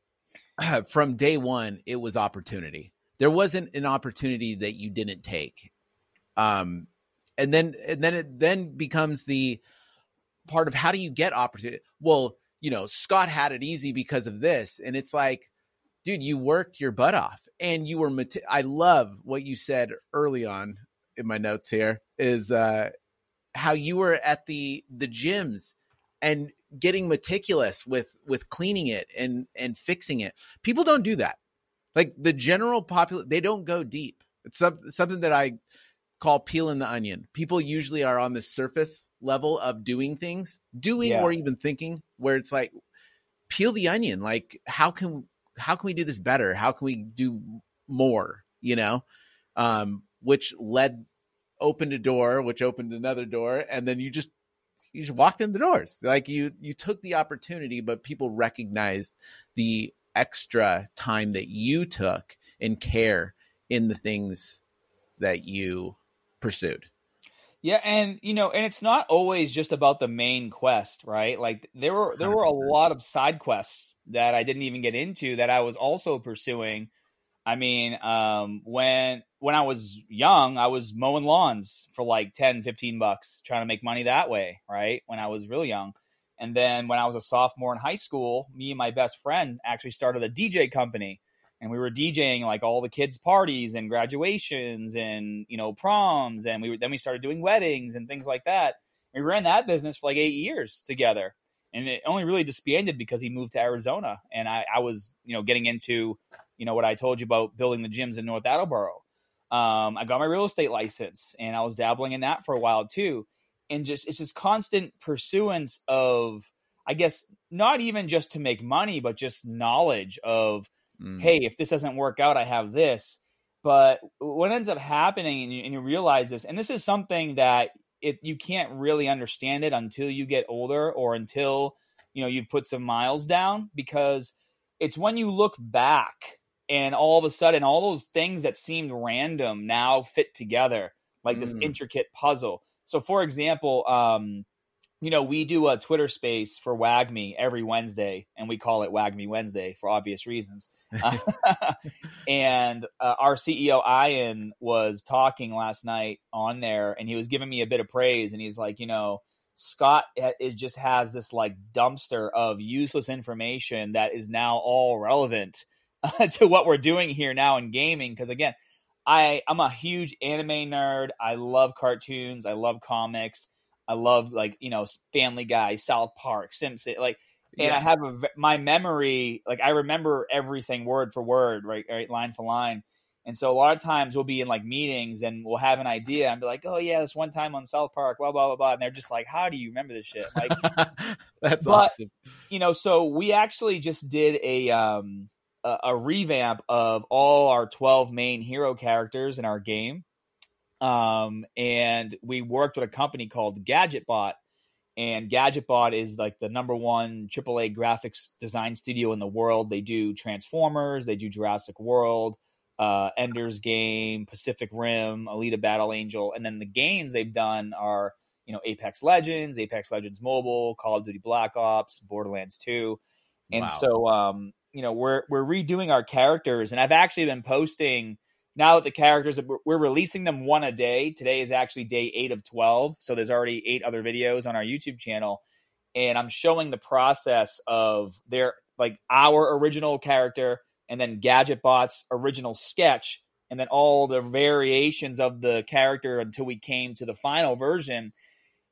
From day one, it was opportunity. There wasn't an opportunity that you didn't take. Um, and then and then it then becomes the part of how do you get opportunity? Well, you know, Scott had it easy because of this, and it's like dude, you worked your butt off and you were, I love what you said early on in my notes here is, uh, how you were at the, the gyms and getting meticulous with, with cleaning it and, and fixing it. People don't do that. Like the general population, they don't go deep. It's some, something that I call peeling the onion. People usually are on the surface level of doing things, doing yeah. or even thinking, where it's like, peel the onion. Like, how can how can we do this better? How can we do more? You know, um, which led opened a door, which opened another door, and then you just you just walked in the doors. Like you you took the opportunity, but people recognized the extra time that you took and care in the things that you pursued. Yeah, and you know, and it's not always just about the main quest, right? Like there were there 100%. were a lot of side quests that I didn't even get into that I was also pursuing. I mean, um, when when I was young, I was mowing lawns for like 10, 15 bucks, trying to make money that way, right? When I was real young. And then when I was a sophomore in high school, me and my best friend actually started a DJ company and we were DJing like all the kids' parties and graduations and you know proms, and we were, then we started doing weddings and things like that. We ran that business for like eight years together, and it only really disbanded because he moved to Arizona, and I, I was you know getting into you know what I told you about building the gyms in North Attleboro. Um, I got my real estate license, and I was dabbling in that for a while too, and just it's just constant pursuance of I guess not even just to make money, but just knowledge of mm. hey, if this doesn't work out, I have this. But what ends up happening, and you, and you realize this, and this is something that it, you can't really understand it until you get older or until you know you've put some miles down because it's when you look back and all of a sudden all those things that seemed random now fit together like mm. this intricate puzzle so for example um, you know, we do a Twitter space for WAGMI every Wednesday, and we call it WAGMI Wednesday for obvious reasons. and uh, our CEO Ian was talking last night on there, and he was giving me a bit of praise, and he's like, you know, Scott is just has this like dumpster of useless information that is now all relevant uh, to what we're doing here now in gaming. Because again, I I'm a huge anime nerd. I love cartoons. I love comics. I love like you know Family Guy, South Park, Simpson, like. And yeah. I have a, my memory, like I remember everything word for word, right, right, line for line. And so a lot of times we'll be in like meetings and we'll have an idea and be like, oh yeah, this one time on South Park, blah blah blah blah, and they're just like, how do you remember this shit? Like, That's But- awesome. you know, so we actually just did a um a, a revamp of all our 12 main hero characters in our game. Um and we worked with a company called GadgetBot and GadgetBot is like the number one AAA graphics design studio in the world. They do Transformers, they do Jurassic World, uh, Ender's Game, Pacific Rim, Alita Battle Angel, and then the games they've done are you know Apex Legends, Apex Legends Mobile, Call of Duty Black Ops, Borderlands Two, and Wow. so um, you know we're we're redoing our characters, and I've actually been posting now that the characters we're- releasing them one a day. Today is actually day eight of twelve, so there's already eight other videos on our YouTube channel, and I'm showing the process of their like our original character and then GadgetBot's original sketch and then all the variations of the character until we came to the final version.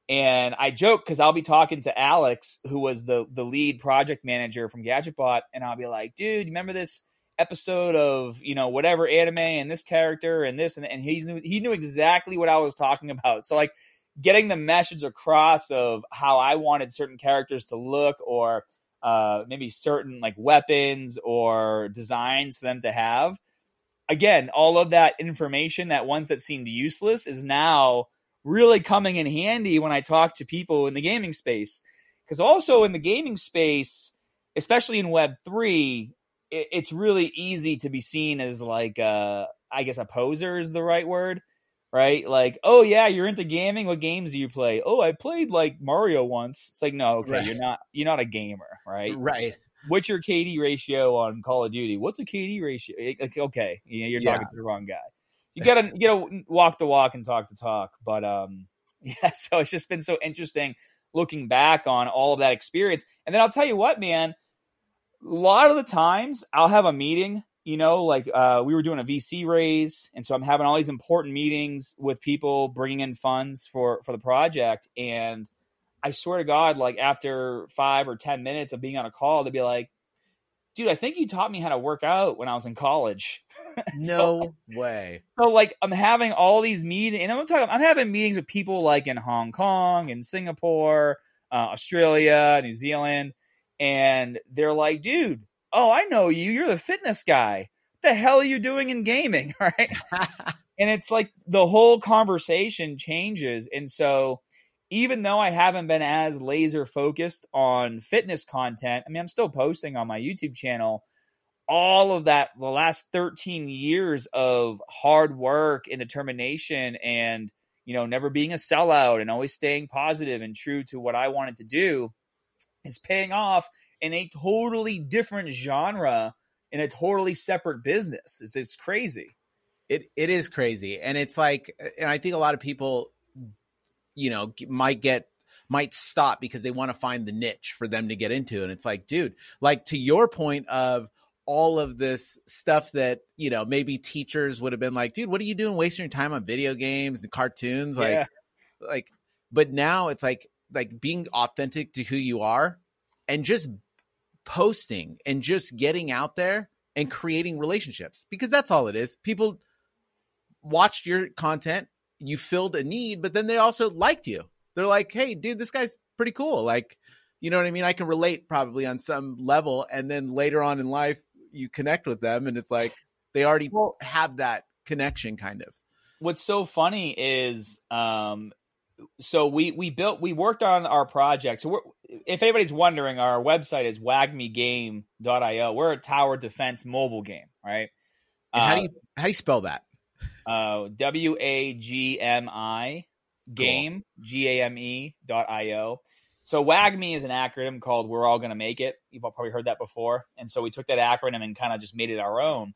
And I joke because I'll be talking to Alex, who was the the lead project manager from GadgetBot, and I'll be like, "Dude, you remember this episode of you know whatever anime and this character and this and and he's knew, he knew exactly what I was talking about." So like getting the message across of how I wanted certain characters to look or uh, maybe certain like weapons or designs for them to have. Again, all of that information, that ones that seemed useless, is now really coming in handy when I talk to people in the gaming space. Because also in the gaming space, especially in Web three, it, it's really easy to be seen as like uh, I guess a poser is the right word, right? Like, oh yeah, you're into gaming. What games do you play? Oh, I played like Mario once. It's like, no, okay, Right. you're not you're not a gamer, right? Right. What's your KD ratio on Call of Duty? What's a KD ratio? Like, okay, you know, you're Yeah. talking to the wrong guy. You gotta you gotta walk the walk and talk the talk. But um, yeah. So it's just been so interesting looking back on all of that experience. And then I'll tell you what, man. A lot of the times I'll have a meeting. You know, like uh, we were doing a VC raise, and so I'm having all these important meetings with people bringing in funds for for the project. And I swear to God, like after five or ten minutes of being on a call, they'd be like, "Dude, I think you taught me how to work out when I was in college." No way. So like I'm having all these meetings, and I'm talking. I'm having meetings with people like in Hong Kong, and Singapore, uh, Australia, New Zealand, and they're like, "Dude, oh, I know you. You're the fitness guy. What the hell are you doing in gaming?" Right? and it's like the whole conversation changes, and so even though I haven't been as laser focused on fitness content, I mean, I'm still posting on my YouTube channel all of that the last 13 years of hard work and determination and you know never being a sellout and always staying positive and true to what I wanted to do is paying off in a totally different genre in a totally separate business. It's, it's crazy. It it is crazy, and it's like, and I think a lot of people, you know, might get might stop because they want to find the niche for them to get into, and it's like, dude, like to your point of all of this stuff that you know maybe teachers would have been like, dude, what are you doing, wasting your time on video games and cartoons, like, Yeah. like, but now it's like like being authentic to who you are, and just posting and just getting out there and creating relationships because that's all it is. People watched your content, you filled a need, but then they also liked you. They're like, "Hey, dude, this guy's pretty cool." Like, you know what I mean? I can relate probably on some level, and then later on in life, you connect with them, and it's like they already Well- have that connection, kind of. what's so funny is um so we we built we worked on our project so we're if anybody's wondering our website is wagmigame.io we're a tower defense mobile game right And how do you how do you spell that? uh w-a-g-m-i game g-a-m-e dot io so WAGMI is an acronym called We're All Gonna Make It. You've all probably heard that before. And so we took that acronym and kind of just made it our own.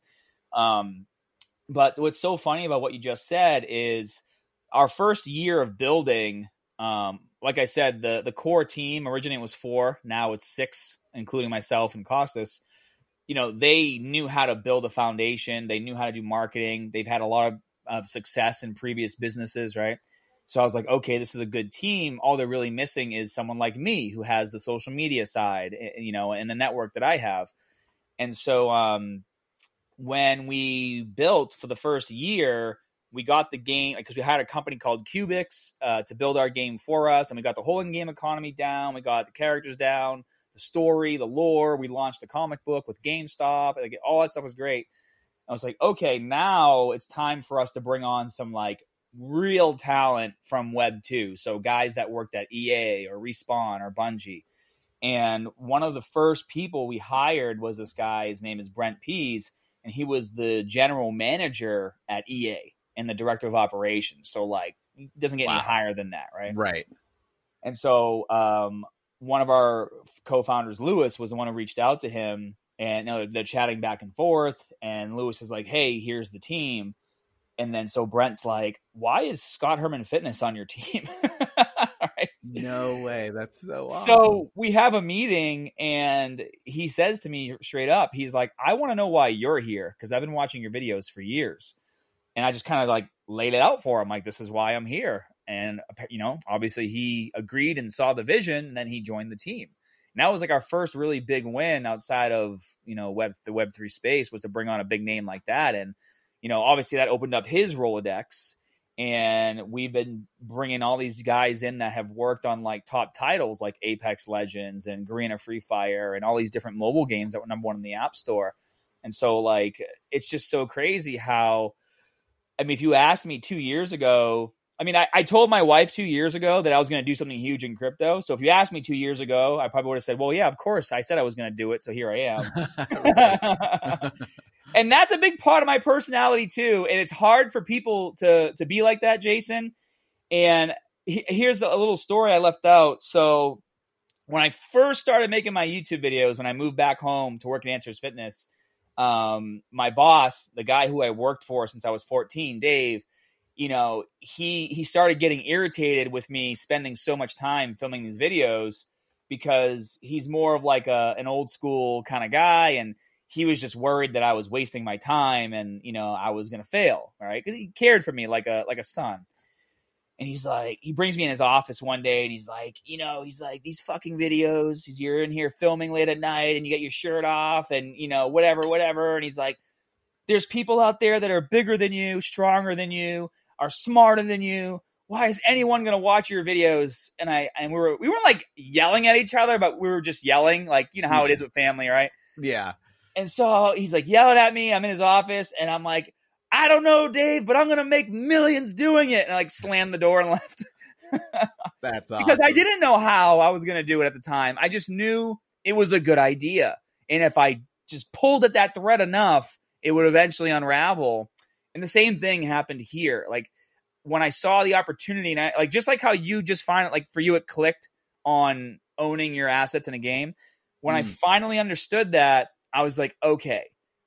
Um, but what's so funny about what you just said is our first year of building, um, like I said, the the core team originally was four, now it's six, including myself and Costas. You know, they knew how to build a foundation, they knew how to do marketing, they've had a lot of, of success in previous businesses, right? So I was like, okay, this is a good team. All they're really missing is someone like me who has the social media side, eh, you know, and the network that I have. And so, um, when we built for the first year, we got the game because we had a company called Cubix uh, to build our game for us, and we got the whole in-game economy down. We got the characters down, the story, the lore. We launched a comic book with GameStop. Like all that stuff was great. I was like, okay, now it's time for us to bring on some like real talent from Web two. So guys that worked at EA or Respawn or Bungie. And one of the first people we hired was this guy. His name is Brent Pease, and he was the general manager at EA and the director of operations. So like, doesn't get wow. any higher than that, right? Right. And so um, one of our co-founders, Lewis, was the one who reached out to him, and you know, they're chatting back and forth. And Lewis is like, "Hey, here's the team." And then so Brent's like, "Why is Scott Herman Fitness on your team?" right? No way. That's so awesome. So we have a meeting and he says to me straight up, he's like, "I want to know why you're here because I've been watching your videos for years." And I just kind of like laid it out for him like this is why I'm here. And you know, obviously he agreed and saw the vision and then he joined the team. And that was like our first really big win outside of, you know, web the web 3 space was to bring on a big name like that and you know, obviously that opened up his Rolodex and we've been bringing all these guys in that have worked on like top titles like Apex Legends and Garena Free Fire and all these different mobile games that were number one in the App Store. And so like it's just so crazy how I mean if you asked me 2 years ago, I mean I, I told my wife 2 years ago that I was going to do something huge in crypto. So if you asked me 2 years ago, I probably would have said, "Well, yeah, of course. I said I was going to do it, so here I am." and that's a big part of my personality too. And it's hard for people to to be like that, Jason. And he, here's a little story I left out. So when I first started making my YouTube videos, when I moved back home to work in Answers Fitness, um, my boss, the guy who I worked for since I was 14, Dave, you know, he he started getting irritated with me spending so much time filming these videos because he's more of like a an old school kind of guy and he was just worried that I was wasting my time and you know I was gonna fail, right? Because he cared for me like a like a son. And he's like, he brings me in his office one day and he's like, you know, he's like, these fucking videos, you're in here filming late at night and you get your shirt off and, you know, whatever, whatever. And he's like, there's people out there that are bigger than you, stronger than you, are smarter than you. Why is anyone going to watch your videos? And I, and we were, we weren't like yelling at each other, but we were just yelling, like, you know how it is with family, right? Yeah. And so he's like yelling at me. I'm in his office and I'm like, I don't know, Dave, but I'm going to make millions doing it. And I like slammed the door and left. That's awesome. Because I didn't know how I was going to do it at the time. I just knew it was a good idea. And if I just pulled at that thread enough, it would eventually unravel. And the same thing happened here. Like when I saw the opportunity, and I, like just like how you just find it, like for you, it clicked on owning your assets in a game. When mm. I finally understood that, I was like, okay,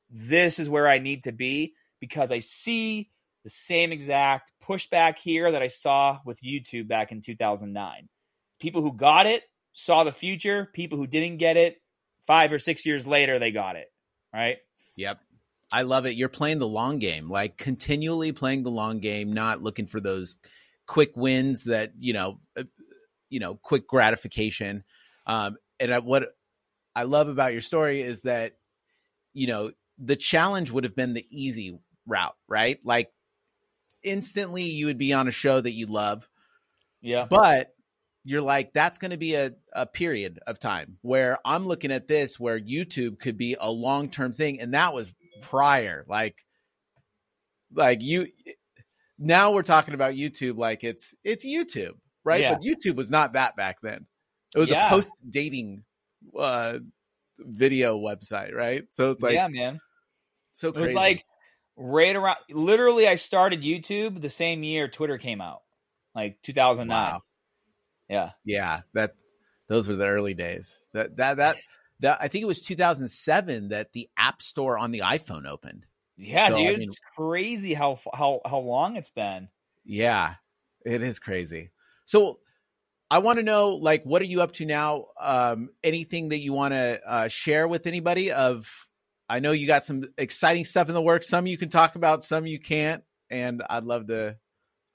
this is where I need to be because I see the same exact pushback here that I saw with YouTube back in 2009. People who got it saw the future, people who didn't get it, five or six years later, they got it. Right. Yep. I love it. You're playing the long game, like continually playing the long game, not looking for those quick wins that, you know, uh, you know, quick gratification. Um, and what I love about your story is that, you know, the challenge would have been the easy route, right? Like instantly you would be on a show that you love. Yeah. But you're like, that's going to be a, a period of time where I'm looking at this where YouTube could be a long term thing. And that was prior. Like, like you, now we're talking about YouTube like it's, it's YouTube, right? Yeah. But YouTube was not that back then. It was yeah. a post dating uh, video website, right? So it's like, yeah, man. So crazy. It was like right around. Literally, I started YouTube the same year Twitter came out, like 2009. Wow. Yeah, yeah. That those were the early days. That that that that I think it was 2007 that the App Store on the iPhone opened. Yeah, so, dude, I mean, it's crazy how how how long it's been. Yeah, it is crazy. So I want to know, like, what are you up to now? Um, anything that you want to uh, share with anybody? Of, I know you got some exciting stuff in the works. Some you can talk about, some you can't, and I'd love to.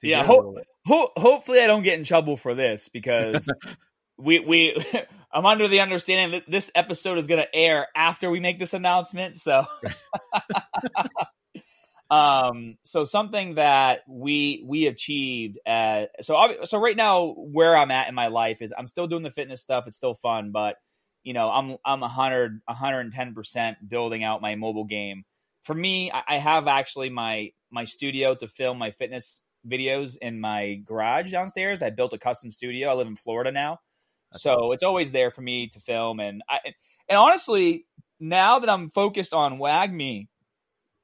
to yeah, ho- ho- hopefully I don't get in trouble for this because we we I'm under the understanding that this episode is going to air after we make this announcement. So, um, so something that we we achieved. At, so so right now, where I'm at in my life is I'm still doing the fitness stuff. It's still fun, but you know, I'm I'm 100 110 percent building out my mobile game. For me, I, I have actually my my studio to film my fitness videos in my garage downstairs. I built a custom studio. I live in Florida now. That's so awesome. it's always there for me to film. And I, and honestly, now that I'm focused on WAGMI,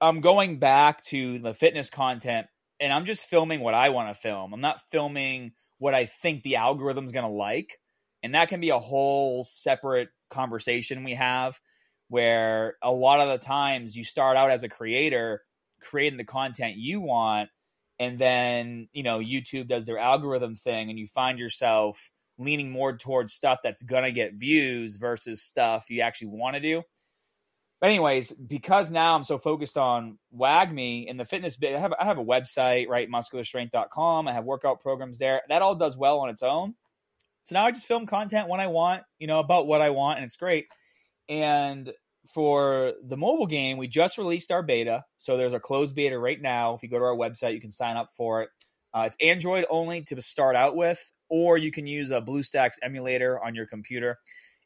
I'm going back to the fitness content and I'm just filming what I want to film. I'm not filming what I think the algorithm's going to like. And that can be a whole separate conversation we have where a lot of the times you start out as a creator creating the content you want and then, you know, YouTube does their algorithm thing and you find yourself leaning more towards stuff that's gonna get views versus stuff you actually want to do. But anyways, because now I'm so focused on WAGMI and the fitness bit, I have I have a website, right? Muscularstrength.com. I have workout programs there. That all does well on its own. So now I just film content when I want, you know, about what I want, and it's great. And for the mobile game, we just released our beta. So there's a closed beta right now. If you go to our website, you can sign up for it. Uh, it's Android only to start out with or you can use a BlueStacks emulator on your computer.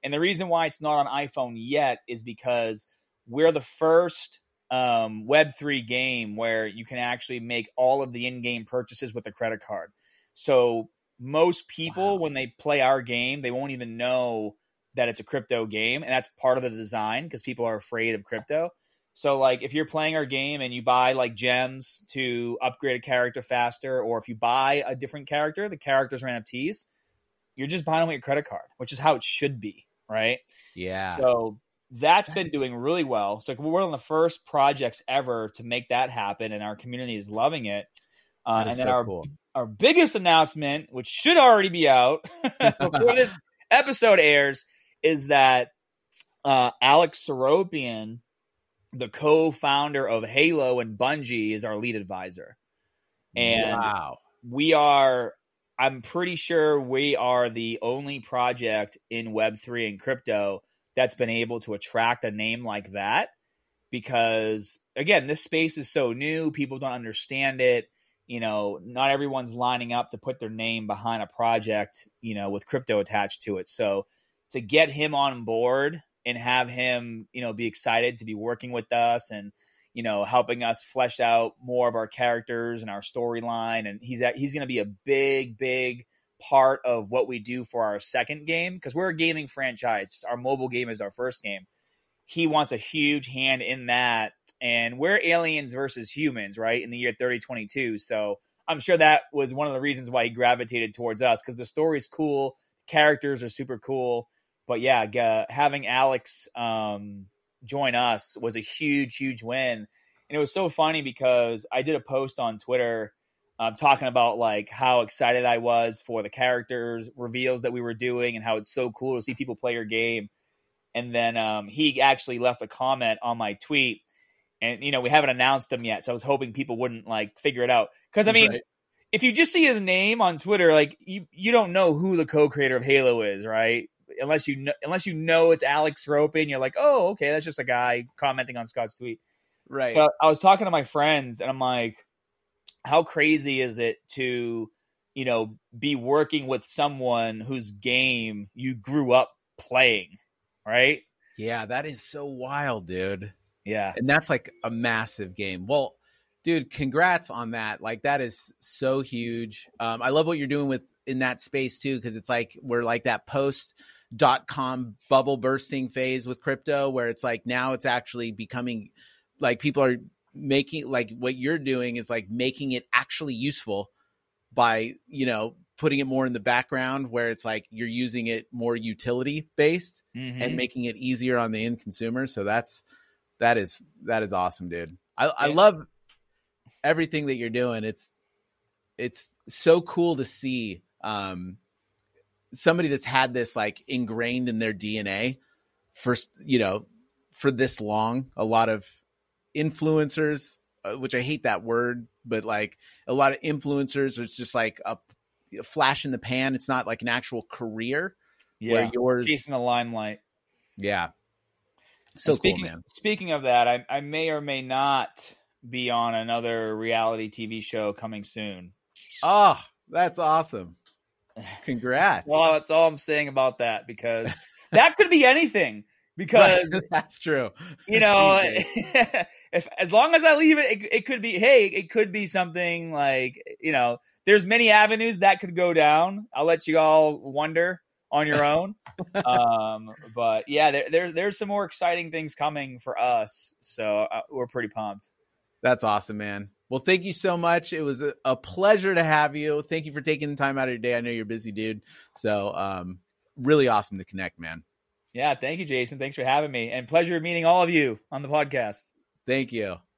And the reason why it's not on iPhone yet is because we're the first um, Web3 game where you can actually make all of the in game purchases with a credit card. So most people, wow. when they play our game, they won't even know that it's a crypto game. And that's part of the design because people are afraid of crypto. So like if you're playing our game and you buy like gems to upgrade a character faster, or if you buy a different character, the characters are NFTs, you're just buying them with your credit card, which is how it should be, right? Yeah. So that's been doing really well. So we're one of the first projects ever to make that happen, and our community is loving it. Uh, and then so our cool. Our biggest announcement, which should already be out before this episode airs, is that uh, Alex Seropian the co-founder of Halo and Bungie is our lead advisor. And wow. we are I'm pretty sure we are the only project in web3 and crypto that's been able to attract a name like that because again, this space is so new, people don't understand it. You know, not everyone's lining up to put their name behind a project, you know, with crypto attached to it. So to get him on board and have him, you know, be excited to be working with us and you know helping us flesh out more of our characters and our storyline. And he's at, he's going to be a big, big part of what we do for our second game because we're a gaming franchise. Our mobile game is our first game. He wants a huge hand in that, and we're aliens versus humans, right? In the year 3022, so. I'm sure that was one of the reasons why he gravitated towards us because the story's cool, characters are super cool, but yeah, having Alex um, join us was a huge, huge win. And it was so funny because I did a post on Twitter um, talking about like how excited I was for the characters reveals that we were doing and how it's so cool to see people play your game. And then um, he actually left a comment on my tweet, and you know we haven't announced them yet, so I was hoping people wouldn't like figure it out because I mean. Right. If you just see his name on Twitter, like you, you don't know who the co-creator of Halo is, right? unless you know, unless you know it's Alex Ropin, you're like, oh, okay, that's just a guy commenting on Scott's tweet. Right. But I was talking to my friends, and I'm like, how crazy is it to, you know, be working with someone whose game you grew up playing, right? Yeah, that is so wild, dude. Yeah. And that's like a massive game. Well, dude, congrats on that. Like that is so huge. Um, I love what you're doing with in that space too, because it's like we're like that post dot com bubble bursting phase with crypto where it's like now it's actually becoming like people are making like what you're doing is like making it actually useful by you know putting it more in the background where it's like you're using it more utility based mm-hmm. and making it easier on the end consumer so that's that is that is awesome dude i, I love everything that you're doing it's it's so cool to see um somebody that's had this like ingrained in their DNA for you know for this long. A lot of influencers, uh, which I hate that word, but like a lot of influencers, it's just like a flash in the pan. It's not like an actual career. Yeah, where yours, chasing the limelight. yeah, so And speaking, cool, man. Speaking of that, I, I may or may not be on another reality TV show coming soon. Oh, that's awesome! Congrats. Well, that's all I'm saying about that because that could be anything. Because Right, that's true. you know, if as long as I leave it, it, it could be. Hey, it could be something like you know. There's many avenues that could go down. I'll let you all wonder on your own. um, but yeah, there, there there's some more exciting things coming for us, so uh, we're pretty pumped. That's awesome, man. Well, thank you so much. It was a, a pleasure to have you. Thank you for taking the time out of your day. I know you're busy, dude. So, um, really awesome to connect, man. Yeah, thank you, Jason. Thanks for having me, and pleasure meeting all of you on the podcast. Thank you.